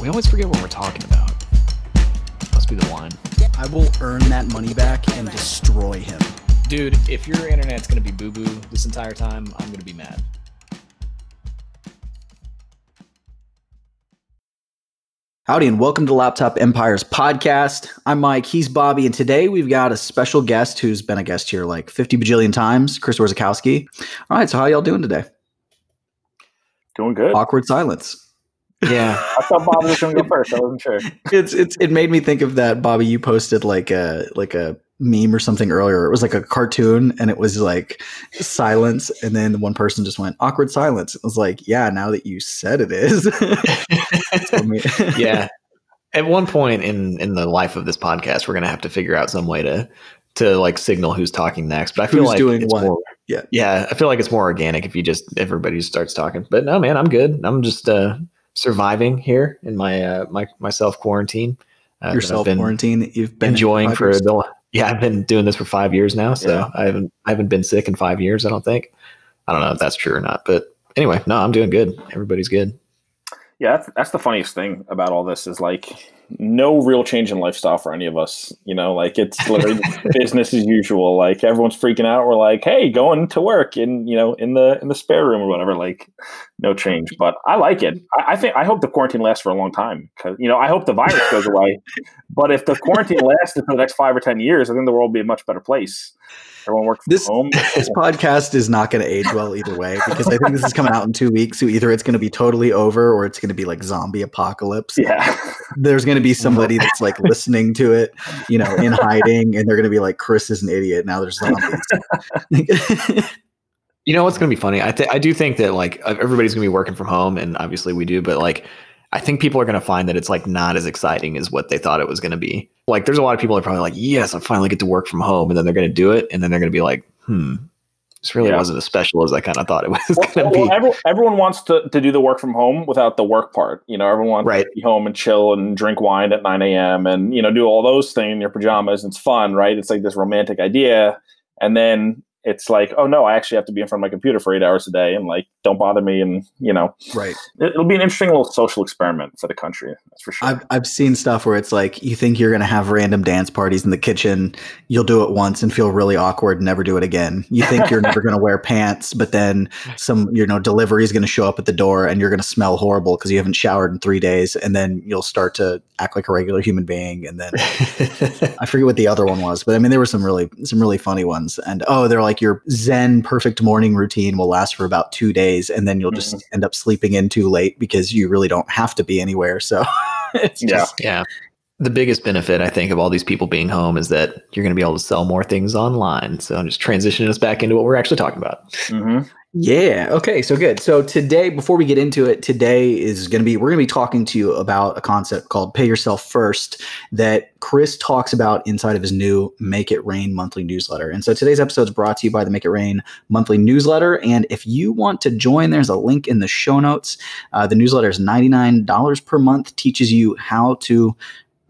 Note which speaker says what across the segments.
Speaker 1: We always forget what we're talking about. Must be the wine.
Speaker 2: I will earn that money back and destroy him.
Speaker 1: Dude, if your internet's gonna be boo boo this entire time, I'm gonna be mad.
Speaker 2: Howdy, and welcome to Laptop Empires podcast. I'm Mike, he's Bobby, and today we've got a special guest who's been a guest here like 50 bajillion times, Chris Orzechowski. All right, so how y'all doing today?
Speaker 3: Doing good.
Speaker 2: Awkward silence.
Speaker 1: Yeah.
Speaker 3: I thought Bob was going to go first. I wasn't sure.
Speaker 2: It's it's it made me think of that Bobby. You posted like a like a meme or something earlier. It was like a cartoon, and it was like silence, and then one person just went awkward silence. It was like, yeah, now that you said it is.
Speaker 1: Yeah. At one point in in the life of this podcast, we're gonna have to figure out some way to to like signal who's talking next. But I feel
Speaker 2: Who's
Speaker 1: like
Speaker 2: doing
Speaker 1: it's
Speaker 2: what?
Speaker 1: more
Speaker 2: Yeah.
Speaker 1: Yeah. I feel like it's more organic if you just everybody starts talking. But no, man, I'm good. I'm just uh surviving here in my uh my my self quarantine. Uh, that I've
Speaker 2: yourself quarantine. You've been
Speaker 1: enjoying for
Speaker 2: years.
Speaker 1: the yeah i've been doing this for five years now so
Speaker 3: Yeah.
Speaker 1: i haven't i haven't been sick in five years i don't think i don't know if that's true or not but anyway no i'm doing good everybody's good
Speaker 3: Yeah, that's, that's the funniest thing about all this is like no real change in lifestyle for any of us. You know, like it's business as usual. Like everyone's freaking out. We're like, hey, going to work in you know in the in the spare room or whatever. Like no change, but I like it. I, I think I hope the quarantine lasts for a long time because you know I hope the virus goes away. But if the quarantine lasts for the next five or ten years, I think the world will be a much better place. Everyone works from
Speaker 2: This-
Speaker 3: home.
Speaker 2: This podcast is not going to age well either way because I think this is coming out in two weeks. So either it's going to be totally over or it's going to be like zombie apocalypse.
Speaker 3: yeah.
Speaker 2: There's going to be somebody that's like listening to it, you know, in hiding, and they're going to be like, "Chris is an idiot." Now there's zombies.
Speaker 1: you know what's going to be funny i th- i do think that like everybody's going to be working from home and obviously we do but like i think people are going to find that it's like not as exciting as what they thought it was going to be like there's a lot of people that are probably like yes i finally get to work from home and then they're going to do it and then they're going to be like hmm this really
Speaker 3: Yeah.
Speaker 1: wasn't as special as i kind of thought it was
Speaker 3: well,
Speaker 1: going to
Speaker 3: well,
Speaker 1: be
Speaker 3: everyone, everyone wants to, to do the work from home without the work part. You know, everyone wants
Speaker 1: Right.
Speaker 3: to be home and chill and drink wine at 9 a.m. and, you know, do all those things in your pajamas. It's fun, right? It's like this romantic idea. And then it's like, oh no, I actually have to be in front of my computer for eight hours a day and like, don't bother me. And, you know,
Speaker 2: right.
Speaker 3: it, it'll be an interesting little social experiment for the country. That's for sure.
Speaker 2: I've I've seen stuff where it's like you think you're going to have random dance parties in the kitchen. You'll do it once and feel really awkward and never do it again. You think you're never going to wear pants, but then some you know delivery is going to show up at the door and you're going to smell horrible because you haven't showered in three days, and then you'll start to act like a regular human being, and then I forget what the other one was, but I mean there were some really some really funny ones. And oh, they're like your Zen perfect morning routine will last for about two days, and then you'll just end up sleeping in too late because you really don't have to be anywhere. So it's
Speaker 3: Yeah.
Speaker 2: just
Speaker 1: Yeah. The biggest benefit, I think, of all these people being home is that you're going to be able to sell more things online. So I'm just transitioning us back into what we're actually talking about.
Speaker 3: Mhm.
Speaker 2: Yeah. Okay. So good. So today, before we get into it, today is going to be we're going to be talking to you about a concept called "Pay Yourself First that Chris talks about inside of his new Make It Rain monthly newsletter. And so today's episode is brought to you by the Make It Rain monthly newsletter. And if you want to join, there's a link in the show notes. Uh, the newsletter is ninety nine dollars per month. Teaches you how to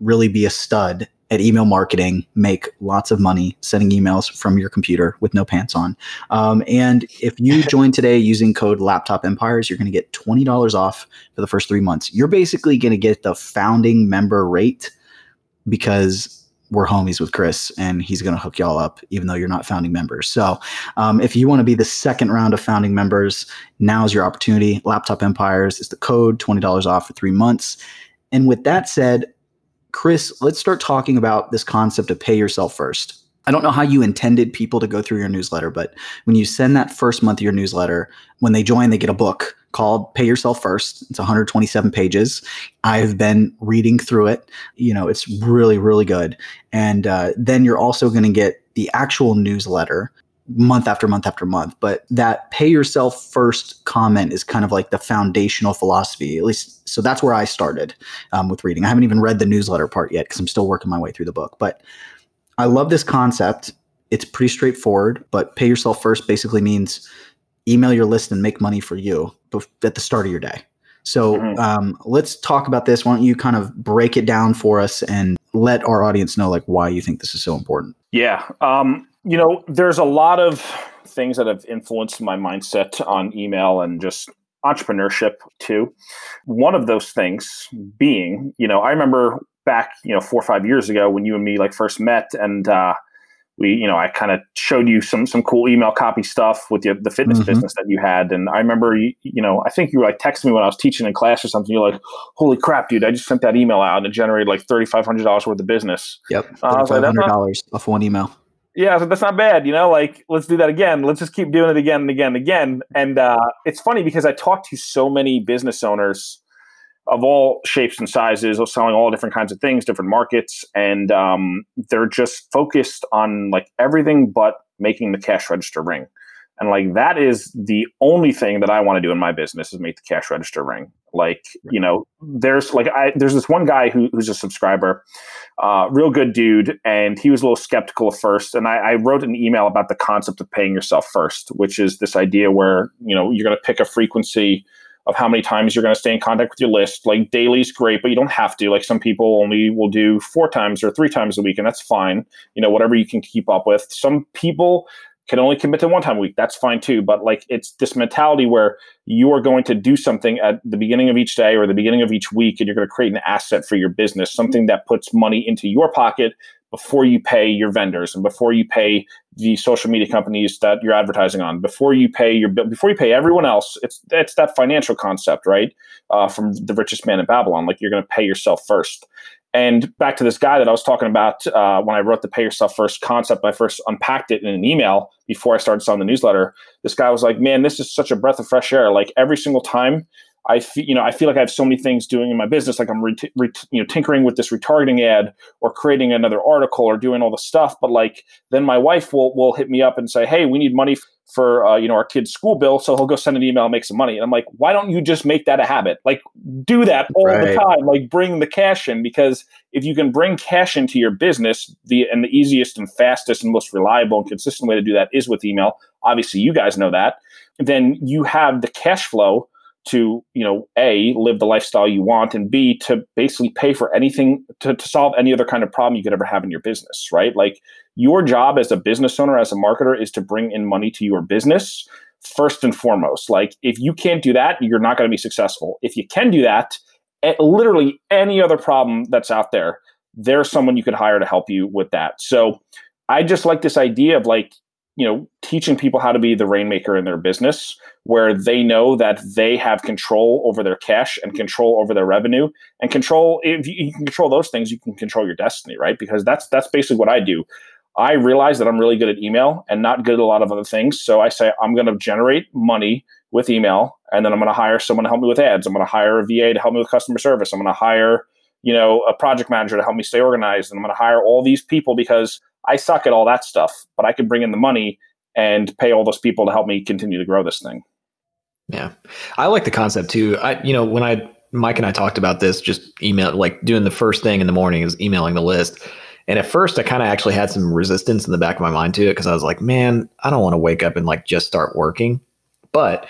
Speaker 2: really be a stud at email marketing, make lots of money sending emails from your computer with no pants on. Um, and if you join today using code Laptop Empires, you're going to get twenty dollars off for the first three months. You're basically going to get the founding member rate because we're homies with Chris and he's going to hook y'all up, even though you're not founding members. So, um, if you want to be the second round of founding members, now's your opportunity. Laptop Empires is the code, $20 off for three months. And with that said, Chris, let's start talking about this concept of pay yourself first. I don't know how you intended people to go through your newsletter, but when you send that first month of your newsletter, when they join, they get a book called Pay Yourself First. It's 127 pages. I've been reading through it. You know, it's really, really good. And uh, then you're also going to get the actual newsletter month after month after month. But that pay yourself first comment is kind of like the foundational philosophy, at least. So that's where I started um, with reading. I haven't even read the newsletter part yet because I'm still working my way through the book. But I love this concept. It's pretty straightforward, but pay yourself first basically means email your list and make money for you at the start of your day. So mm-hmm. um, let's talk about this. Why don't you kind of break it down for us and let our audience know like why you think this is so important?
Speaker 3: Yeah, um, you know, there's a lot of things that have influenced my mindset on email and just entrepreneurship too. One of those things being, you know, I remember back, you know, four or five years ago when you and me like first met, and uh, we, you know, I kind of showed you some some cool email copy stuff with the, the fitness mm-hmm. business that you had, and I remember, you, you know, I think you were like texting me when I was teaching in class or something. You're like, "Holy crap, dude! I just sent that email out and it generated like thirty five hundred dollars worth of business."
Speaker 2: Yep, uh, five hundred dollars off one email.
Speaker 3: Yeah, so that's not bad, you know. Like, let's do that again. Let's just keep doing it again and again and again. And uh, it's funny because I talk to so many business owners of all shapes and sizes, of selling all different kinds of things, different markets, and um, they're just focused on like everything but making the cash register ring. And like that is the only thing that I want to do in my business is make the cash register ring. Like, you know, there's like I there's this one guy who, who's a subscriber, uh, real good dude, and he was a little skeptical at first. And I, I wrote an email about the concept of paying yourself first, which is this idea where, you know, you're gonna pick a frequency of how many times you're going to stay in contact with your list. Like daily is great, but you don't have to. Like some people only will do four times or three times a week, and that's fine. You know, whatever you can keep up with. Some people can only commit to one time a week. That's fine too. But like it's this mentality where you are going to do something at the beginning of each day or the beginning of each week, and you're going to create an asset for your business, something that puts money into your pocket before you pay your vendors and before you pay the social media companies that you're advertising on, before you pay your bill, before you pay everyone else. It's it's that financial concept, right? Uh, from the richest man in Babylon, like you're going to pay yourself first. And back to this guy that I was talking about uh, when I wrote the pay yourself first concept, I first unpacked it in an email before I started selling the newsletter. This guy was like, "Man, this is such a breath of fresh air. Like every single time I feel, you know, I feel like I have so many things doing in my business, like I'm, re- re- you know, tinkering with this retargeting ad or creating another article or doing all the stuff. But like, then my wife will will hit me up and say, "Hey, we need money for uh, you know our kid's school bill," so he'll go send an email and make some money. And I'm like, why don't you just make that a habit? Like, do that all right. the time. Like, bring the cash in because if you can bring cash into your business, the and the easiest and fastest and most reliable and consistent way to do that is with email. Obviously, you guys know that. Then you have the cash flow to you know a live the lifestyle you want and b to basically pay for anything to, to solve any other kind of problem you could ever have in your business right? Like your job as a business owner as a marketer is to bring in money to your business first and foremost. Like if you can't do that you're not going to be successful. If you can do that literally any other problem that's out there there's someone you could hire to help you with that. So i just like this idea of like you know teaching people how to be the rainmaker in their business where they know that they have control over their cash and control over their revenue and control if you can control those things you can control your destiny right? Because that's that's basically what i do. I realize that i'm really good at email and not good at a lot of other things. So i say i'm going to generate money with email and then i'm going to hire someone to help me with ads. I'm going to hire a va to help me with customer service. I'm going to hire you know a project manager to help me stay organized. And i'm going to hire all these people because I suck at all that stuff, but I can bring in the money and pay all those people to help me continue to grow this thing.
Speaker 1: Yeah. I like the concept too. I, you know, when I, Mike and I talked about this, just email, like doing the first thing in the morning is emailing the list. And at first, I kind of actually had some resistance in the back of my mind to it because I was like, man, I don't want to wake up and like just start working. But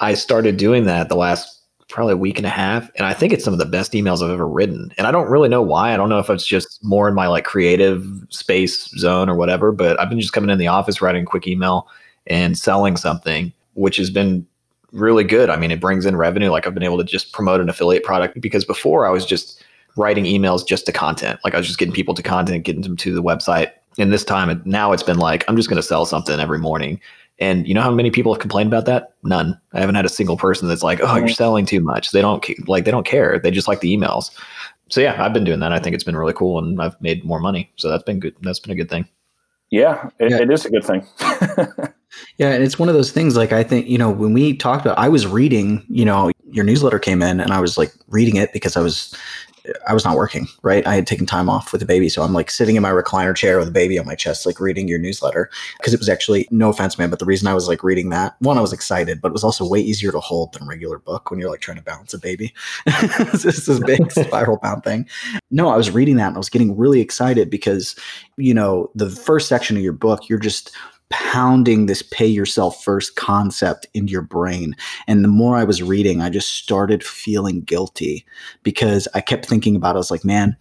Speaker 1: I started doing that the last probably a week and a half. And I think it's some of the best emails I've ever written. And I don't really know why. I don't know if it's just more in my like creative space zone or whatever, but I've been just coming in the office, writing quick email and selling something, which has been really good. I mean, it brings in revenue. Like I've been able to just promote an affiliate product because before I was just writing emails just to content. Like I was just getting people to content, getting them to the website. And this time, now it's been like, I'm just going to sell something every morning and you know how many people have complained about that? None. I haven't had a single person that's like, "Oh, you're mm-hmm. selling too much." They don't like they don't care. They just like the emails. So yeah, I've been doing that. I think it's been really cool, and I've made more money. So that's been good. That's been a good thing.
Speaker 3: Yeah, it, yeah. it is a good thing.
Speaker 2: yeah, and it's one of those things. Like I think you know when we talked about, I was reading. You know, your newsletter came in, and I was like reading it because I was I was not working, right? I had taken time off with the baby. So I'm like sitting in my recliner chair with a baby on my chest, like reading your newsletter. Cause it was actually, no offense, man, but the reason I was like reading that, one, I was excited, but it was also way easier to hold than a regular book when you're like trying to balance a baby. this is this big spiral bound thing. No, I was reading that and I was getting really excited because, you know, the first section of your book, you're just pounding this pay yourself first concept into your brain. And the more I was reading, I just started feeling guilty because I kept thinking about it. I was like, man,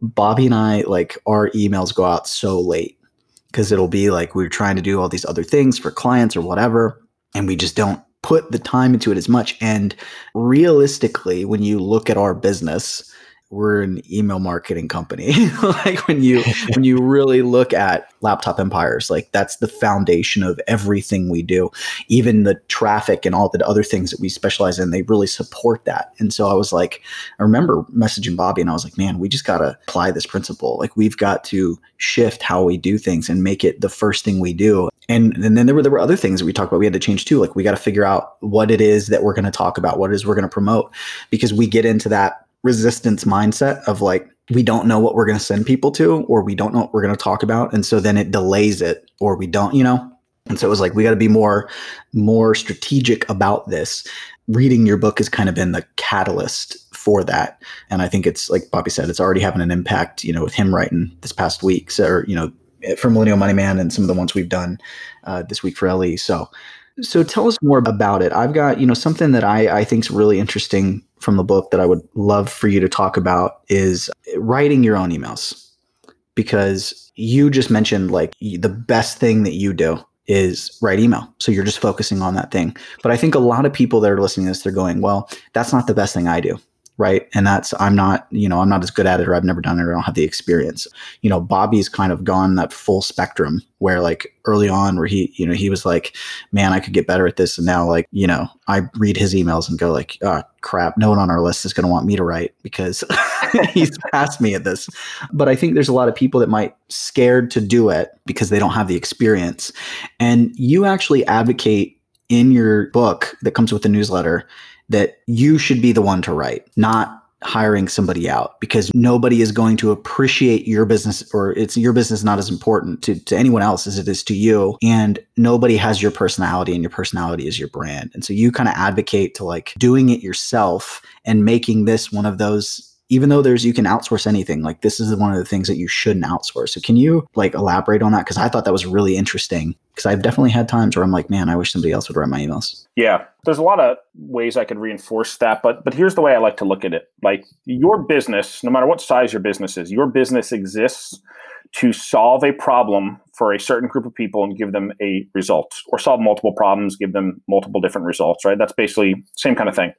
Speaker 2: Bobby and I, like, our emails go out so late because it'll be like we're trying to do all these other things for clients or whatever. And we just don't put the time into it as much. And realistically, when you look at our business, we're an email marketing company. Like when you when you really look at laptop empires like that's the foundation of everything we do. Even the traffic and all the other things that we specialize in they really support that. And so i was like i remember messaging bobby and i was like man we just got to apply this principle. Like we've got to shift how we do things and make it the first thing we do. And, and then there were there were other things that we talked about we had to change too. Like we got to figure out what it is that we're going to talk about what it is we're going to promote because we get into that resistance mindset of like we don't know what we're going to send people to or we don't know what we're going to talk about and so then it delays it or we don't you know? And so it was like we got to be more more strategic about this. Reading your book has kind of been the catalyst for that and i think it's like bobby said it's already having an impact you know with him writing this past week so or, you know for millennial money man and some of the ones we've done uh, this week for le so so tell us more about it. I've got, you know, something that I, I think is really interesting from the book that I would love for you to talk about is writing your own emails. Because you just mentioned like the best thing that you do is write email. So you're just focusing on that thing. But I think a lot of people that are listening to this, they're going, well, that's not the best thing I do right? And that's i'm not you know i'm not as good at it or i've never done it or i don't have the experience. You know bobby's kind of gone that full spectrum where like early on where he you know he was like man i could get better at this. And now like you know i read his emails and go like oh crap. No one on our list is going to want me to write because he's past me at this. But i think there's a lot of people that might scared to do it because they don't have the experience. And you actually advocate in your book that comes with the newsletter that you should be the one to write, not hiring somebody out because nobody is going to appreciate your business or it's your business not as important to, to anyone else as it is to you and nobody has your personality and your personality is your brand. And so you kind of advocate to like doing it yourself and making this one of those even though there's you can outsource anything like this is one of the things that you shouldn't outsource. So can you like elaborate on that? Because i thought that was really interesting. Because i've definitely had times where i'm like man i wish somebody else would write my emails.
Speaker 3: Yeah there's a lot of ways i could reinforce that but but here's the way i like to look at it. Like your business no matter what size your business is your business exists to solve a problem for a certain group of people and give them a result or solve multiple problems give them multiple different results right that's basically same kind of thing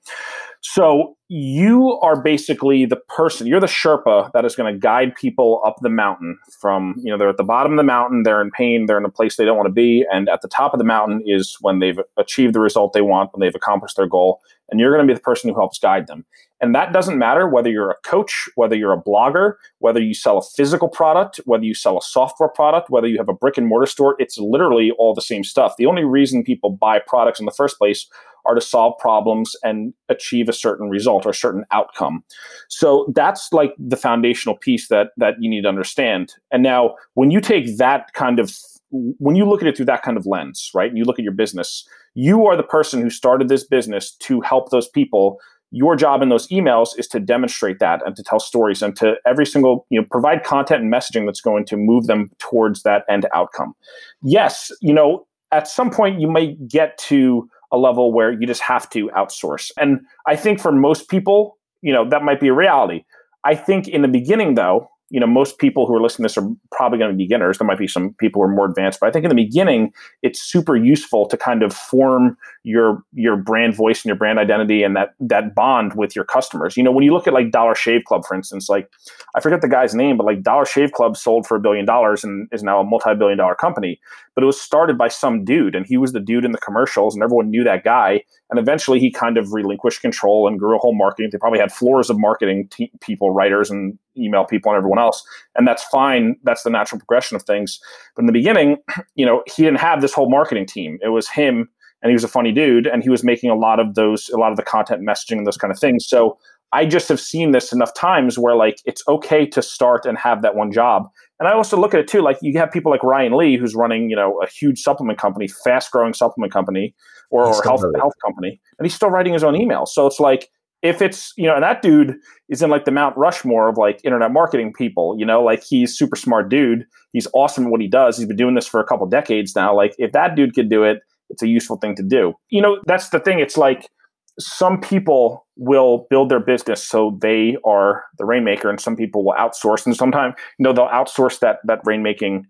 Speaker 3: so you are basically the person, you're the Sherpa that is going to guide people up the mountain from, you know, they're at the bottom of the mountain, they're in pain, they're in a place they don't want to be. And at the top of the mountain is when they've achieved the result they want, when they've accomplished their goal. And you're going to be the person who helps guide them. And that doesn't matter whether you're a coach, whether you're a blogger, whether you sell a physical product, whether you sell a software product, whether you have a brick and mortar store, it's literally all the same stuff. The only reason people buy products in the first place are to solve problems and achieve a certain result or a certain outcome. So that's like the foundational piece that that you need to understand. And now when you take that kind of when you look at it through that kind of lens, right? And you look at your business, you are the person who started this business to help those people your job in those emails is to demonstrate that and to tell stories and to every single you know provide content and messaging that's going to move them towards that end outcome yes you know at some point you may get to a level where you just have to outsource. And I think for most people, you know, that might be a reality. I think in the beginning, though, you know, most people who are listening to this are probably going to be beginners. There might be some people who are more advanced, but I think in the beginning, it's super useful to kind of form your your brand voice and your brand identity and that that bond with your customers. You know, when you look at like Dollar Shave Club, for instance, like I forget the guy's name, but like Dollar Shave Club sold for a billion dollars and is now a multi-billion dollar company. But it was started by some dude, and he was the dude in the commercials, and everyone knew that guy. And eventually, he kind of relinquished control and grew a whole marketing. They probably had floors of marketing te- people, writers, and email people, and everyone else. And that's fine. That's the natural progression of things. But in the beginning, you know, he didn't have this whole marketing team. It was him, and he was a funny dude, and he was making a lot of those, a lot of the content messaging and those kind of things. So I just have seen this enough times where like it's okay to start and have that one job. And I also look at it too, like you have people like Ryan Lee, who's running, you know, a huge supplement company, fast growing supplement company or, or health, health company, and he's still writing his own email. So it's like, if it's, you know, and that dude is in like the Mount Rushmore of like internet marketing people, you know, like he's super smart dude. He's awesome at what he does. He's been doing this for a couple decades now. Like if that dude could do it, it's a useful thing to do. You know, that's the thing. It's like, some people will build their business so they are the rainmaker and some people will outsource and sometimes you know they'll outsource that that rainmaking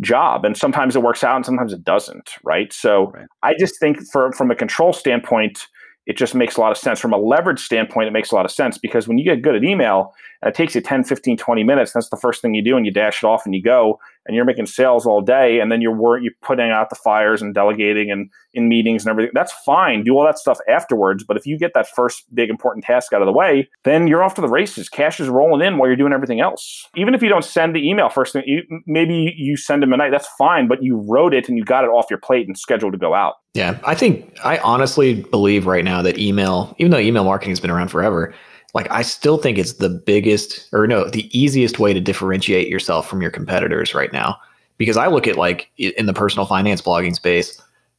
Speaker 3: job and sometimes it works out and sometimes it doesn't right so right. i just think for from a control standpoint it just makes a lot of sense. From a leverage standpoint it makes a lot of sense because when you get good at email it takes you 10 15 20 minutes. That's the first thing you do and you dash it off and you go and you're making sales all day and then you're you're putting out the fires and delegating and in meetings and everything that's fine do all that stuff afterwards but if you get that first big important task out of the way then you're off to the races cash is rolling in while you're doing everything else. Even if you don't send the email first thing you, maybe you send them a night that's fine but you wrote it and you got it off your plate and scheduled to go out.
Speaker 1: Yeah i think i honestly believe right now that email even though email marketing has been around forever like I still think it's the biggest or no, the easiest way to differentiate yourself from your competitors right now. Because I look at like in the personal finance blogging space,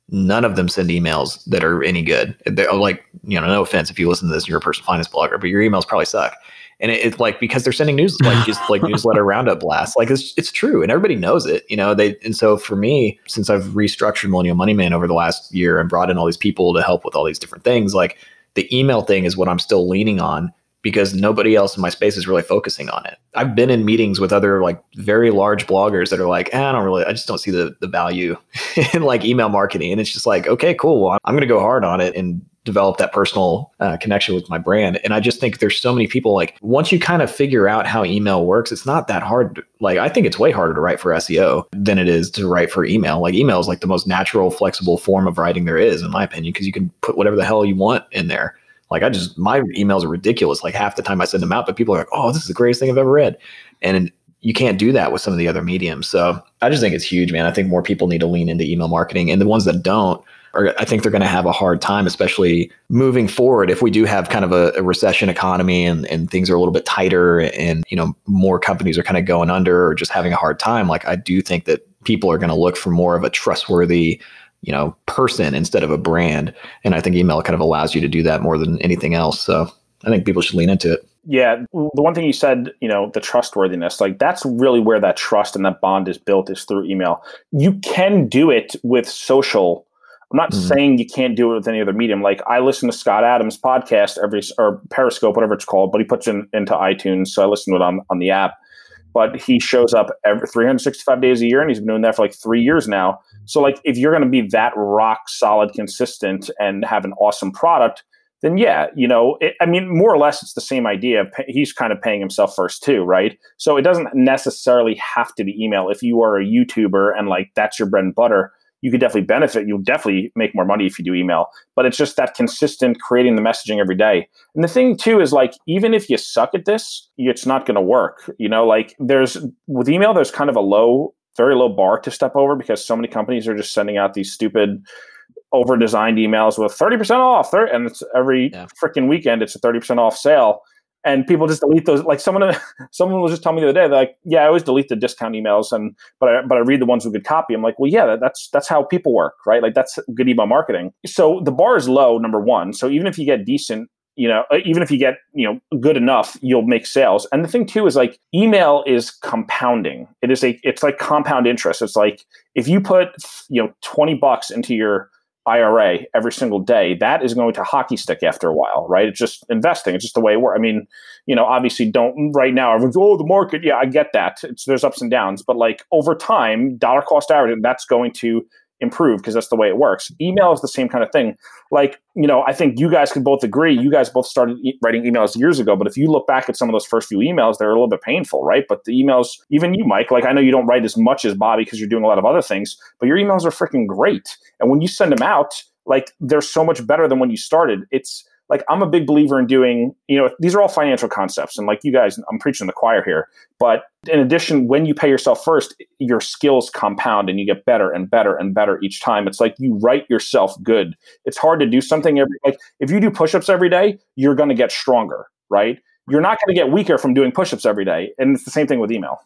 Speaker 1: none of them send emails that are any good. They're oh, like, you know, no offense if you listen to this, you're a personal finance blogger, but your emails probably suck. And it's it, like because they're sending news like just like newsletter roundup blasts. Like it's it's true and everybody knows it. You know, they and so for me, since I've restructured Millennial Money Man over the last year and brought in all these people to help with all these different things, like the email thing is what I'm still leaning on because nobody else in my space is really focusing on it. I've been in meetings with other like very large bloggers that are like, eh, I don't really, I just don't see the the value in like email marketing. And it's just like, okay, cool. Well, I'm going to go hard on it and develop that personal uh, connection with my brand. And I just think there's so many people like once you kind of figure out how email works, it's not that hard. To, like I think it's way harder to write for SEO than it is to write for email. Like email is like the most natural, flexible form of writing there is, in my opinion, because you can put whatever the hell you want in there. Like I just my emails are ridiculous. Like half the time I send them out, but people are like, "Oh, this is the greatest thing I've ever read," and you can't do that with some of the other mediums. So I just think it's huge, man. I think more people need to lean into email marketing, and the ones that don't, are, I think they're going to have a hard time, especially moving forward. If we do have kind of a, a, recession economy and and things are a little bit tighter, and you know more companies are kind of going under or just having a hard time, like I do think that people are going to look for more of a trustworthy you know person instead of a brand. And i think email kind of allows you to do that more than anything else. So i think people should lean into it.
Speaker 3: Yeah. The one thing you said you know the trustworthiness like that's really where that trust and that bond is built is through email. You can do it with social. I'm not mm-hmm. saying you can't do it with any other medium. Like i listen to scott adams podcast every or periscope whatever it's called but he puts it in, into itunes. So i listen to it on, on the app but he shows up every 365 days a year and he's been doing that for like three years now so like if you're going to be that rock solid, consistent, and have an awesome product, then yeah, you know, it, I mean, more or less, it's the same idea. He's kind of paying himself first too, right? So it doesn't necessarily have to be email. If you are a YouTuber and like that's your bread and butter, you could definitely benefit. You'll definitely make more money if you do email. But it's just that consistent creating the messaging every day. And the thing too is like even if you suck at this, it's not going to work. You know, like there's with email, there's kind of a low very low bar to step over because so many companies are just sending out these stupid over designed emails with 30% off and it's every yeah. freaking weekend it's a 30% off sale and people just delete those like someone someone was just telling me the other day like yeah i always delete the discount emails and but i but i read the ones with good copy. I'm like well yeah that, that's that's how people work right? Like that's good email marketing. So the bar is low number one. So even if you get decent you know uh, even if you get you know good enough you'll make sales. And the thing too is like email is compounding. It is a it's like compound interest. It's like if you put you know 20 bucks into your IRA every single day, that is going to hockey stick after a while, right? It's just investing. It's just the way it works. I mean, you know, obviously don't right now everyone's, oh, the market. Yeah, I get that. It's, there's ups and downs, but like over time, dollar cost average, that's going to improve because that's the way it works. Email is the same kind of thing. Like, you know, I think you guys can both agree. You guys both started e- writing emails years ago, but if you look back at some of those first few emails, they're a little bit painful, right? But the emails, even you, Mike, like I know you don't write as much as Bobby because you're doing a lot of other things, but your emails are freaking great. And when you send them out, like they're so much better than when you started. It's like I'm a big believer in doing, you know, these are all financial concepts. And like you guys, I'm preaching the choir here. But in addition, when you pay yourself first, your skills compound and you get better and better and better each time. It's like you write yourself good. It's hard to do something every like if you do push-ups every day, you're gonna get stronger. right? You're not going to get weaker from doing push-ups every day, and it's the same thing with email.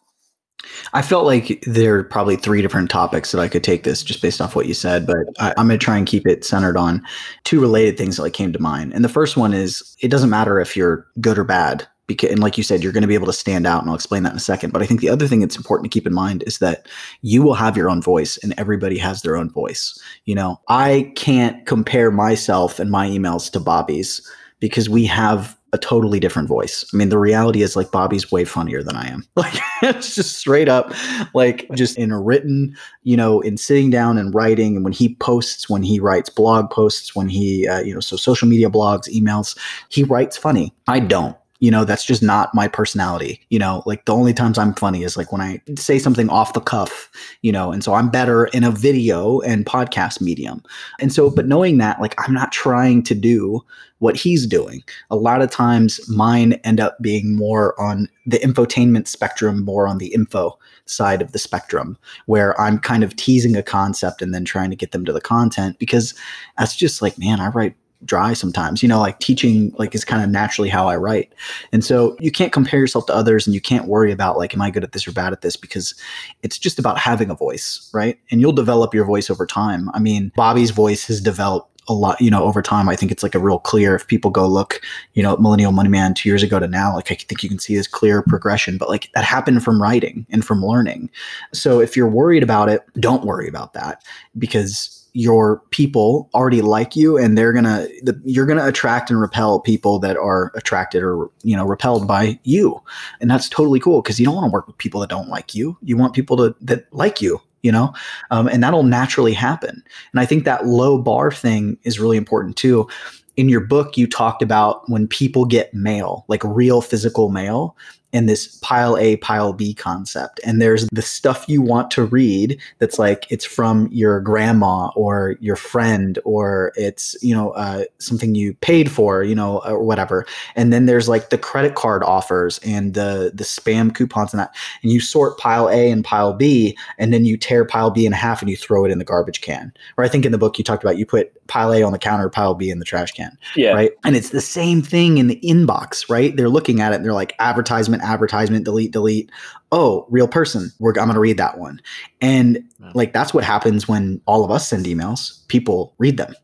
Speaker 2: I felt like there are probably three different topics that I could take this just based off what you said, but I, am going to try and keep it centered on two related things that like came to mind. And the first one is it doesn't matter if you're good or bad because and like you said you're going to be able to stand out and i'll explain that in a second but i think the other thing that's important to keep in mind is that you will have your own voice and everybody has their own voice you know i can't compare myself and my emails to bobby's because we have a totally different voice. I mean, the reality is like Bobby's way funnier than I am. Like it's just straight up like just in a written, you know, in sitting down and writing and when he posts, when he writes blog posts, when he uh, you know, so social media blogs, emails, he writes funny. I don't you know that's just not my personality you know like the only times i'm funny is like when i say something off the cuff you know and so i'm better in a video and podcast medium. And so but knowing that like i'm not trying to do what he's doing. A lot of times mine end up being more on the infotainment spectrum more on the info side of the spectrum where i'm kind of teasing a concept and then trying to get them to the content because that's just like man i write dry sometimes you know like teaching like is kind of naturally how i write and so you can't compare yourself to others and you can't worry about like am i good at this or bad at this because it's just about having a voice right and you'll develop your voice over time i mean bobby's voice has developed a lot, you know, over time. I think it's like a real clear. If people go look, you know, Millennial Money Man two years ago to now, like I think you can see this clear progression. But like that happened from writing and from learning. So if you're worried about it, don't worry about that because your people already like you and they're gonna the, you're gonna attract and repel people that are attracted or you know repelled by you. And that's totally cool because you don't want to work with people that don't like you. You want people to that like you you know? Um, and that'll naturally happen. And i think that low bar thing is really important too. In your book you talked about when people get mail like real physical mail in this pile A, pile B concept. And there's the stuff you want to read that's like it's from your grandma or your friend or it's, you know, uh, something you paid for, you know, or whatever. And then there's like the credit card offers and the the spam coupons and that. And you sort pile A and pile B, and then you tear pile B in half and you throw it in the garbage can. Or I think in the book you talked about you put pile A on the counter, pile B in the trash can.
Speaker 3: Yeah.
Speaker 2: Right. And it's the same thing in the inbox, right? They're looking at it and they're like advertisement advertisement, delete, delete. Oh, real person. We're, I'm going to read that one. And like that's what happens when all of us send emails. People read them,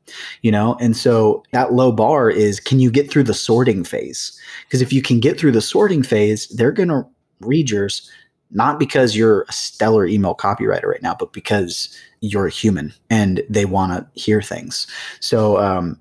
Speaker 2: you know? And so that low bar is can you get through the sorting phase? Because if you can get through the sorting phase, they're going to read yours not because you're a stellar email copywriter right now, but because you're a human and they want to hear things. So, um,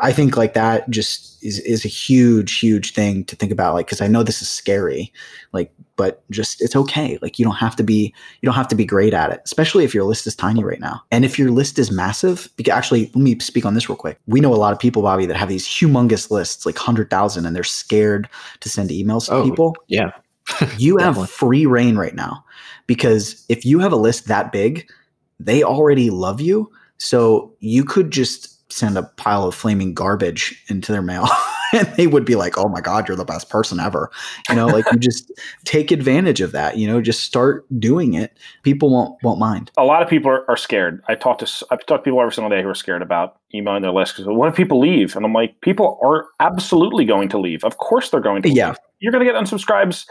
Speaker 2: I think like that just is is a huge huge thing to think about like cuz I know this is scary like but just it's okay. Like you don't have to be you don't have to be great at it especially if your list is tiny right now. And if your list is massive because actually let me speak on this real quick. We know a lot of people Bobby that have these humongous lists like 100,000 and they're scared to send emails to
Speaker 1: oh,
Speaker 2: people.
Speaker 1: yeah.
Speaker 2: You have free reign right now because if you have a list that big they already love you. So you could just send a pile of flaming garbage into their mail. And they would be like oh my god you're the best person ever. You know like you just take advantage of that you know just start doing it. People won't won't mind.
Speaker 3: A lot of people are, are scared. I talk to i talk to people every single day who are scared about emailing their list because what if people leave? And i'm like people are absolutely going to leave. Of course they're going to
Speaker 2: yeah.
Speaker 3: You're going to get unsubscribes.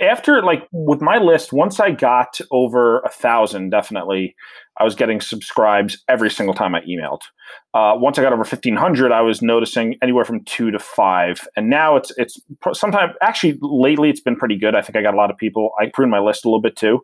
Speaker 3: After like with my list once i got over a thousand definitely i was getting subscribes every single time i emailed uh, once I got over 1500, I was noticing anywhere from two to five. And now it's, it's sometimes actually lately it's been pretty good. I think I got a lot of people. I pruned my list a little bit too.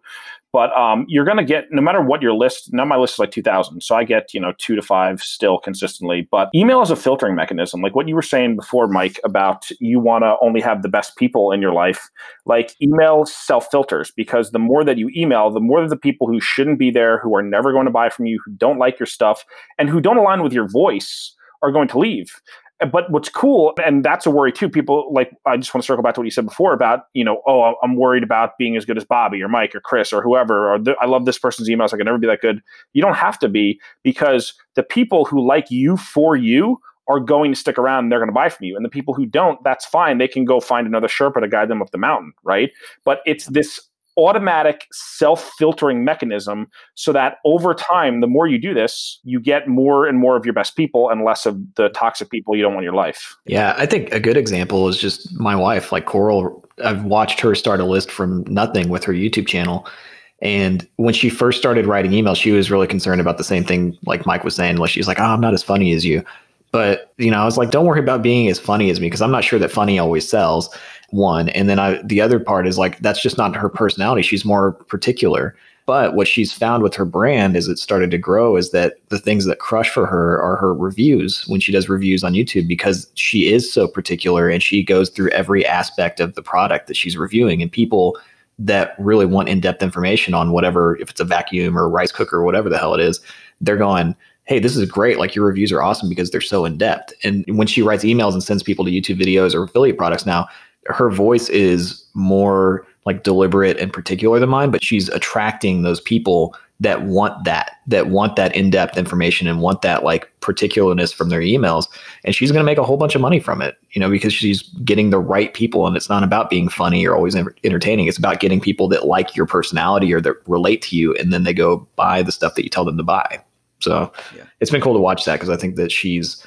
Speaker 3: But um, you're going to get no matter what your list. Now my list is like 2,000, so I get you know two to five still consistently. But email is a filtering mechanism, like what you were saying before, Mike, about you want to only have the best people in your life. Like email self filters because the more that you email, the more that the people who shouldn't be there, who are never going to buy from you, who don't like your stuff, and who don't align with your voice are going to leave but what's cool, and that's a worry too. People like I just want to circle back to what you said before about you know, oh, I'm worried about being as good as Bobby or Mike or Chris or whoever. Or I love this person's emails. I can never be that good. You don't have to be because the people who like you for you are going to stick around and they're going to buy from you. And the people who don't, that's fine. They can go find another Sherpa to guide them up the mountain, right? But it's this automatic self-filtering mechanism so that over time the more you do this you get more and more of your best people and less of the toxic people you don't want in your life
Speaker 1: Yeah, I think a good example is just my wife, like Coral. I've watched her start a list from nothing with her YouTube channel. And when she first started writing emails, she was really concerned about the same thing like Mike was saying. Like she's like, Oh, I'm not as funny as you. But you know, I was like, don't worry about being as funny as me because I'm not sure that funny always sells. One. And then I the other part is like that's just not her personality. She's more particular. But what she's found with her brand as it started to grow is that the things that crush for her are her reviews when she does reviews on YouTube because she is so particular and she goes through every aspect of the product that she's reviewing. And people that really want in-depth information on whatever, if it's a vacuum or a rice cooker or whatever the hell it is, they're going, Hey, this is great. Like your reviews are awesome because they're so in depth. And when she writes emails and sends people to YouTube videos or affiliate products now, her voice is more like deliberate and particular than mine, but she's attracting those people that want that, that want that in-depth information and want that like particularness from their emails. And she's going to make a whole bunch of money from it, you know, because she's getting the right people. And it's not about being funny or always entertaining. It's about getting people that like your personality or that relate to you. And then they go buy the stuff that you tell them to buy. So
Speaker 2: Yeah.
Speaker 1: it's been cool to watch that because I think that she's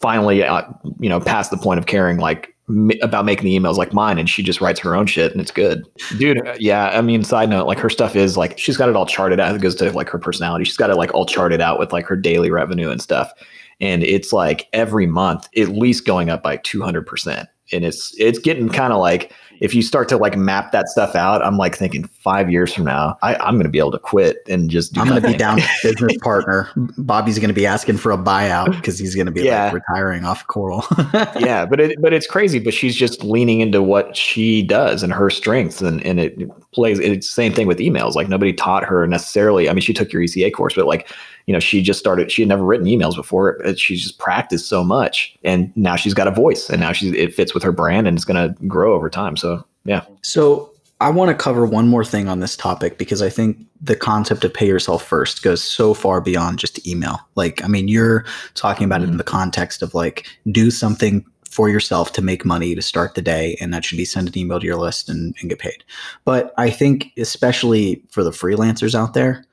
Speaker 1: finally, uh, you know, past the point of caring like about making the emails like mine, and she just writes her own shit, and it's good, dude. uh, Yeah, I mean, side note, like her stuff is like she's got it all charted out. It goes to like her personality. She's got it like all charted out with like her daily revenue and stuff, and it's like every month at least going up by two hundred percent, and it's it's getting kind of like if you start to like map that stuff out, I'm like thinking five years from now, I, I'm going to be able to quit and just do
Speaker 2: I'm going to be down to business partner. Bobby's going to be asking for a buyout because he's going to be
Speaker 1: Yeah.
Speaker 2: like retiring off Coral.
Speaker 1: yeah, but it but it's crazy. But she's just leaning into what she does and her strengths, and and it plays. It's the same thing with emails. Like nobody taught her necessarily. I mean, she took your ECA course, but like you know, she just started. She had never written emails before. but She's just practiced so much, and now she's got a voice, and now she's it fits with her brand, and it's going to grow over time. So yeah,
Speaker 2: So I want to cover one more thing on this topic because I think the concept of pay yourself first goes so far beyond just email. Like, I mean, you're talking about it in mm-hmm. the context of like do something for yourself to make money to start the day, and that should be send an email to your list and, and get paid. But I think especially for the freelancers out there,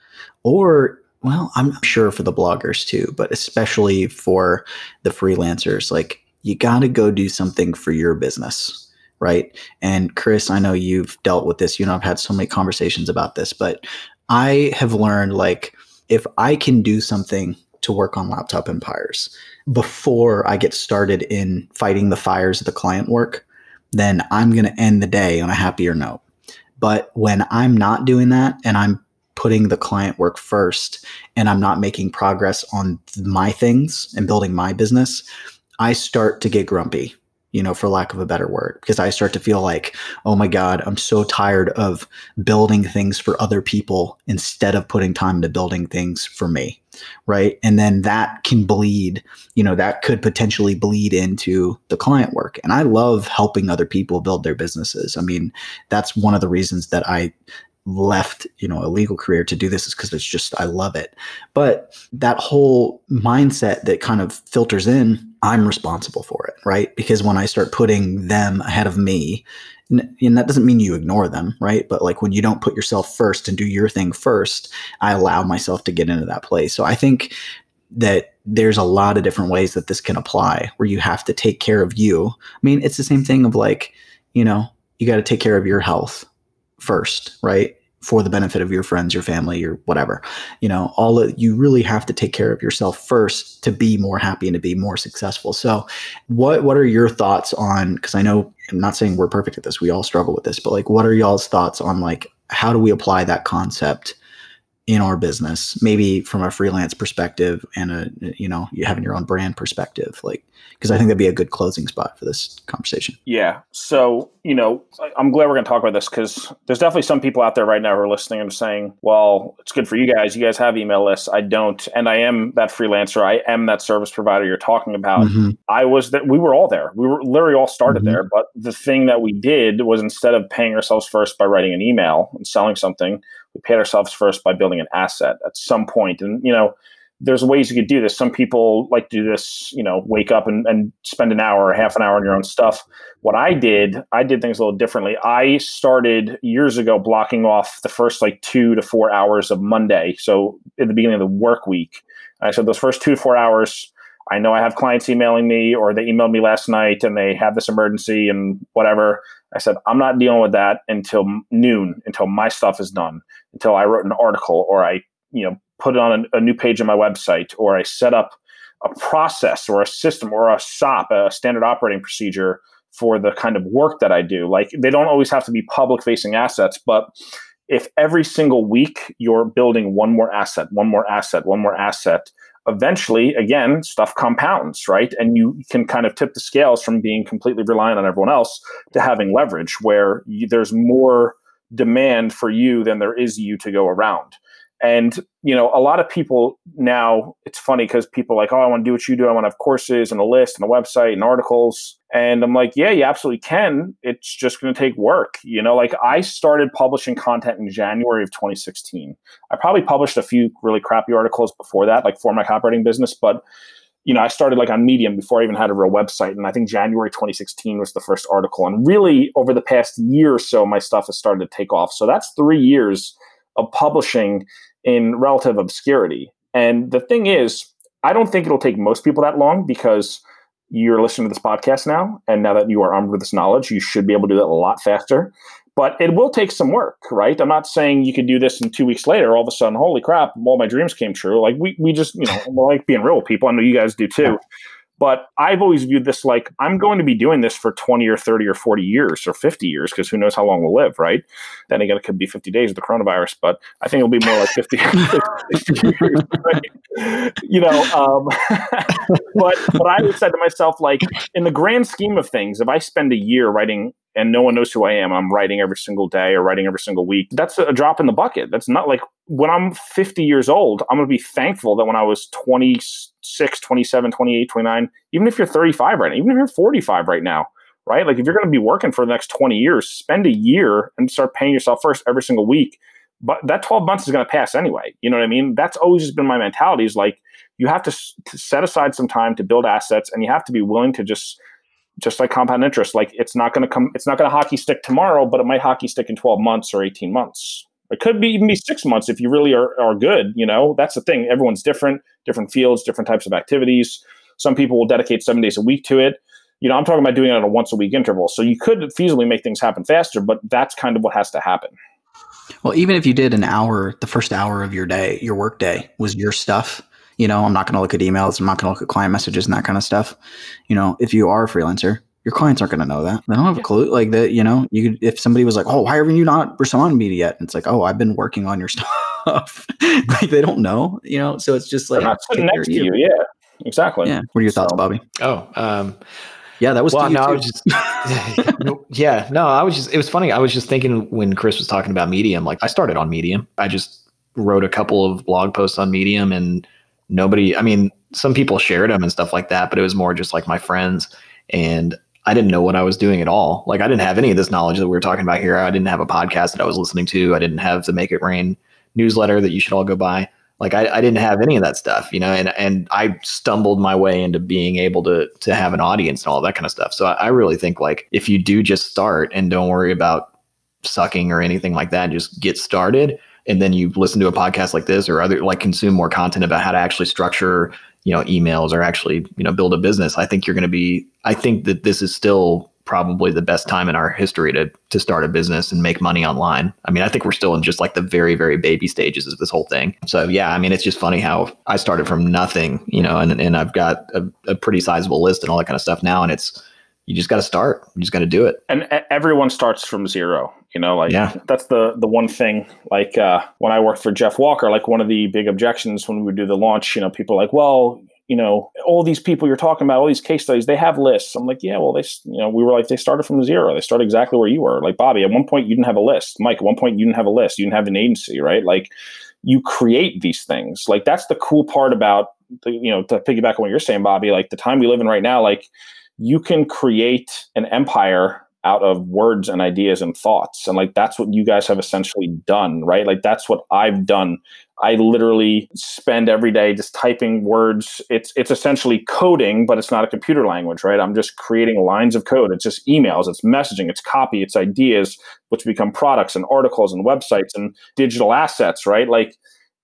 Speaker 2: or well, I'm sure for the bloggers too, but especially for the freelancers, like you got to go do something for your business, right? And Chris, I know you've dealt with this. You know, I've had so many conversations about this, but I have learned like if I can do something to work on laptop empires before I get started in fighting the fires of the client work, then I'm going to end the day on a happier note. But when I'm not doing that and I'm putting the client work first and I'm not making progress on my things and building my business, I start to get grumpy, you know, for lack of a better word, because I start to feel like, oh my God, I'm so tired of building things for other people instead of putting time into building things for me. Right. And then that can bleed, you know, that could potentially bleed into the client work. And I love helping other people build their businesses. I mean, that's one of the reasons that I left you know a legal career to do this is because it's just i love it but that whole mindset that kind of filters in i'm responsible for it right because when i start putting them ahead of me and that doesn't mean you ignore them right? But like when you don't put yourself first and do your thing first i allow myself to get into that place. So i think that there's a lot of different ways that this can apply where you have to take care of you. I mean it's the same thing of like you know you got to take care of your health first, right? For the benefit of your friends, your family, your whatever. You know, all of, you really have to take care of yourself first to be more happy and to be more successful. So, what what are your thoughts on? Because I know I'm not saying we're perfect at this. We all struggle with this, but like, what are y'all's thoughts on like how do we apply that concept in our business? Maybe from a freelance perspective and a you know you having your own brand perspective, like because I think that'd be a good closing spot for this conversation.
Speaker 3: Yeah. So, you know, I'm glad we're going to talk about this because there's definitely some people out there right now who are listening and saying, well, it's good for you guys. You guys have email lists. I don't. And I am that freelancer. I am that service provider you're talking about.
Speaker 2: Mhm.
Speaker 3: I was that we were all there. We were literally all started
Speaker 2: Mhm.
Speaker 3: there. But the thing that we did was instead of paying ourselves first by writing an email and selling something, we paid ourselves first by building an asset at some point. And, you know, there's ways you could do this. Some people like to do this, you know, wake up and, and spend an hour or half an hour on your own stuff. What I did, I did things a little differently. I started years ago blocking off the first like two to four hours of Monday. So at the beginning of the work week, I said those first two to four hours, I know I have clients emailing me or they emailed me last night and they have this emergency and whatever. I said, I'm not dealing with that until noon, until my stuff is done, until I wrote an article or I, you know, put it on a, a new page on my website or I set up a process or a system or a SOP, a standard operating procedure for the kind of work that I do. Like they don't always have to be public facing assets, but if every single week you're building one more asset, one more asset, one more asset, eventually, again, stuff compounds, right? And you can kind of tip the scales from being completely reliant on everyone else to having leverage where you, there's more demand for you than there is you to go around. And you know, a lot of people now. It's funny because people like, "Oh, I want to do what you do. I want to have courses and a list and a website and articles." And I'm like, "Yeah, you absolutely can. It's just going to take work." You know, like I started publishing content in January of 2016. I probably published a few really crappy articles before that, like for my operating business, but you know, I started like on Medium before I even had a real website. And I think January 2016 was the first article. And really, over the past year or so, my stuff has started to take off. So that's three years of publishing in relative obscurity. And the thing is, I don't think it'll take most people that long because you're listening to this podcast now. And now that you are armed with this knowledge, you should be able to do that a lot faster. But it will take some work, right? I'm not saying you can do this in two weeks later, all of a sudden, holy crap, all my dreams came true. Like we, we just, you know, like being real people. I know you guys do too. But I've always viewed this like I'm going to be doing this for 20 or 30 or 40 years or 50 years because who knows how long we'll live, right? Then again, it could be 50 days of the coronavirus, but I think it'll be more like 50, 50 years? You know, um, but, but I would say to myself, like, in the grand scheme of things, if I spend a year writing and no one knows who I am. I'm writing every single day or writing every single week. That's a drop in the bucket. That's not like when I'm 50 years old, I'm going to be thankful that when I was 26, 27, 28, 29, even if you're 35 right now, even if you're 45 right now, right? Like if you're going to be working for the next 20 years, spend a year and start paying yourself first every single week. But that 12 months is going to pass anyway. You know what I mean? That's always been my mentality is like, you have to, to set aside some time to build assets and you have to be willing to just just like compound interest like it's not going to come it's not going to hockey stick tomorrow but it might hockey stick in 12 months or 18 months. It could be even be six months if you really are, are good you know? That's the thing everyone's different different fields different types of activities. Some people will dedicate seven days a week to it. You know i'm talking about doing it on a once a week interval so you could feasibly make things happen faster but that's kind of what has to happen.
Speaker 2: Well even if you did an hour the first hour of your day your work day was your stuff you know, I'm not going to look at emails. I'm not going to look at client messages and that kind of stuff. You know, if you are a freelancer, your clients aren't going to know that. They don't have a clue. Like that, you know, you could, if somebody was like, "Oh, why haven't you not responded to me yet?" And it's like, "Oh, I've been working on your stuff." like they don't know, you know. So it's just like
Speaker 3: not sitting next to you. Yeah, exactly.
Speaker 2: Yeah. What are your thoughts, so, Bobby?
Speaker 1: Oh, um,
Speaker 2: yeah, that was
Speaker 1: well. No, I was just yeah. No, I was just. It was funny. I was just thinking when Chris was talking about Medium. Like I started on Medium. I just wrote a couple of blog posts on Medium and nobody i mean some people shared them and stuff like that but it was more just like my friends and i didn't know what i was doing at all. Like i didn't have any of this knowledge that we were talking about here. I didn't have a podcast that i was listening to. I didn't have the make it rain newsletter that you should all go buy. Like I, I didn't have any of that stuff you know and and i stumbled my way into being able to to have an audience and all that kind of stuff. So I, I really think like if you do just start and don't worry about sucking or anything like that just get started and then you listen to a podcast like this or other like consume more content about how to actually structure you know emails or actually you know build a business i think you're going to be i think that this is still probably the best time in our history to to start a business and make money online. I mean i think we're still in just like the very very baby stages of this whole thing. So yeah i mean it's just funny how i started from nothing you know and, and i've got a, a pretty sizable list and all that kind of stuff now and it's you just got to start. You just got to do it.
Speaker 3: And everyone starts from zero. You know, like yeah. that's the the one thing. Like uh, when I worked for Jeff Walker, like one of the big objections when we would do the launch, you know, people are like, well, you know, all these people you're talking about, all these case studies, they have lists. I'm like, yeah, well, they, you know, we were like, they started from zero. They started exactly where you were. Like Bobby, at one point you didn't have a list. Mike, at one point you didn't have a list. You didn't have an agency, right? Like you create these things. Like that's the cool part about the, you know, to piggyback on what you're saying, Bobby. Like the time we live in right now, like you can create an empire out of words and ideas and thoughts. And like that's what you guys have essentially done, right? Like that's what I've done. I literally spend every day just typing words. It's it's essentially coding, but it's not a computer language, right? I'm just creating lines of code. It's just emails, it's messaging, it's copy, it's ideas, which become products and articles and websites and digital assets, right? Like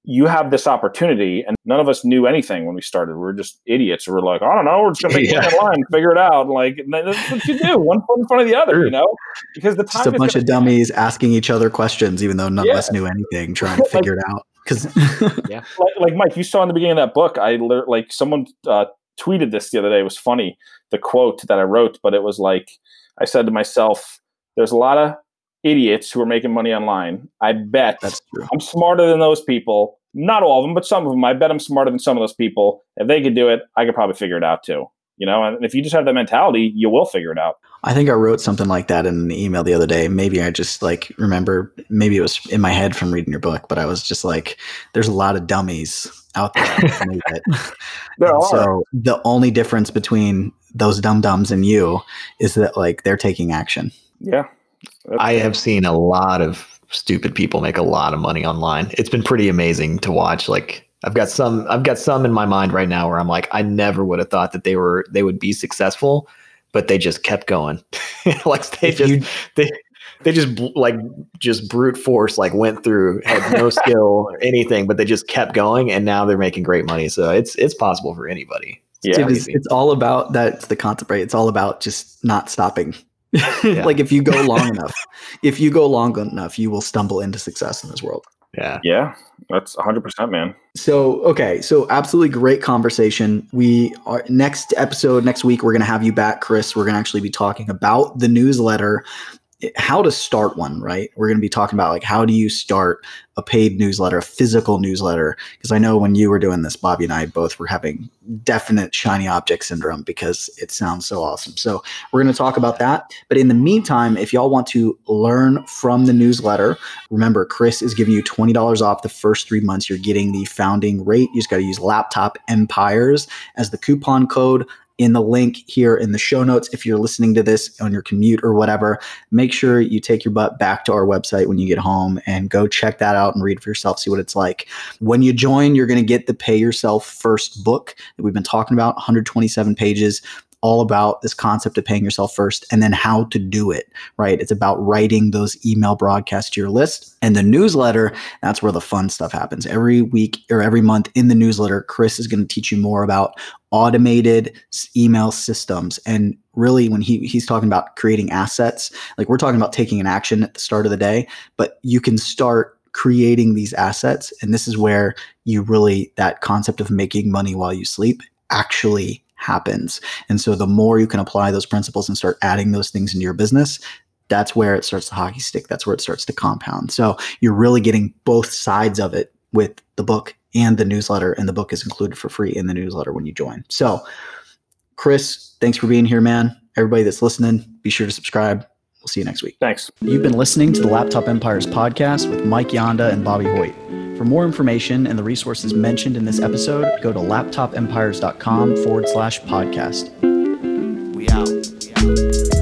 Speaker 3: you have this opportunity and none of us knew anything when we started. We were just idiots. We were like i don't know we're just gonna make yeah. a line figure it out. Like that's what you do one foot in front of the other you know?
Speaker 2: Because the time just a bunch of dummies asking each other questions even though none yeah. of us knew anything trying to figure like, it out. Because
Speaker 3: yeah. Like, like, mike you saw in the beginning of that book i learned like someone uh, tweeted this the other day. It was funny the quote that i wrote but it was like i said to myself there's a lot of idiots who are making money online. I bet
Speaker 2: That's true.
Speaker 3: I'm smarter than those people. Not all of them, but some of them. I bet I'm smarter than some of those people. If they could do it, I could probably figure it out too. You know, and if you just have that mentality, you will figure it out.
Speaker 2: I think I wrote something like that in an email the other day. Maybe I just like remember, maybe it was in my head from reading your book, but I was just like, there's a lot of dummies out there. there are. So the only difference between those dum dums and you is that like they're taking action.
Speaker 3: Yeah,
Speaker 1: I have seen a lot of stupid people make a lot of money online. It's been pretty amazing to watch. Like I've got some I've got some in my mind right now where I'm like I never would have thought that they were they would be successful, but they just kept going. like they if just you, they they just like just brute force like went through had no skill or anything, but they just kept going and now they're making great money. So it's it's possible for anybody.
Speaker 2: yeah, it's, it's all about that's the concept, right? It's all about just not stopping yeah. like if you go long enough, if you go long enough, you will stumble into success in this world.
Speaker 1: Yeah.
Speaker 3: Yeah. That's 100%, man.
Speaker 2: So, okay. So, absolutely great conversation. We are next episode, next week, we're going to have you back, Chris. We're going to actually be talking about the newsletter how to start one, right? We're going to be talking about like how do you start a paid newsletter, a physical newsletter? Because I know when you were doing this, Bobby and I both were having definite shiny object syndrome because it sounds so awesome. So we're going to talk about that. But in the meantime, if y'all want to learn from the newsletter, remember Chris is giving you $20 off the first three months. You're getting the founding rate. You just got to use laptop empires as the coupon code in the link here in the show notes. If you're listening to this on your commute or whatever, make sure you take your butt back to our website when you get home and go check that out and read for yourself, see what it's like. When you join, you're going to get the Pay Yourself First book that we've been talking about, 127 pages all about this concept of paying yourself first and then how to do it, right? It's about writing those email broadcasts to your list. And the newsletter, that's where the fun stuff happens. Every week or every month in the newsletter, Chris is going to teach you more about automated email systems and really when he he's talking about creating assets like we're talking about taking an action at the start of the day but you can start creating these assets and this is where you really that concept of making money while you sleep actually happens. And so the more you can apply those principles and start adding those things into your business, that's where it starts to hockey stick. That's where it starts to compound. So you're really getting both sides of it with the book and the newsletter. And the book is included for free in the newsletter when you join. So, Chris, thanks for being here, man. Everybody that's listening, be sure to subscribe. We'll see you next week.
Speaker 3: Thanks.
Speaker 2: You've been listening to the Laptop Empires podcast with Mike Yanda and Bobby Hoyt. For more information and the resources mentioned in this episode, go to laptopempires.com forward slash podcast. We out. We out.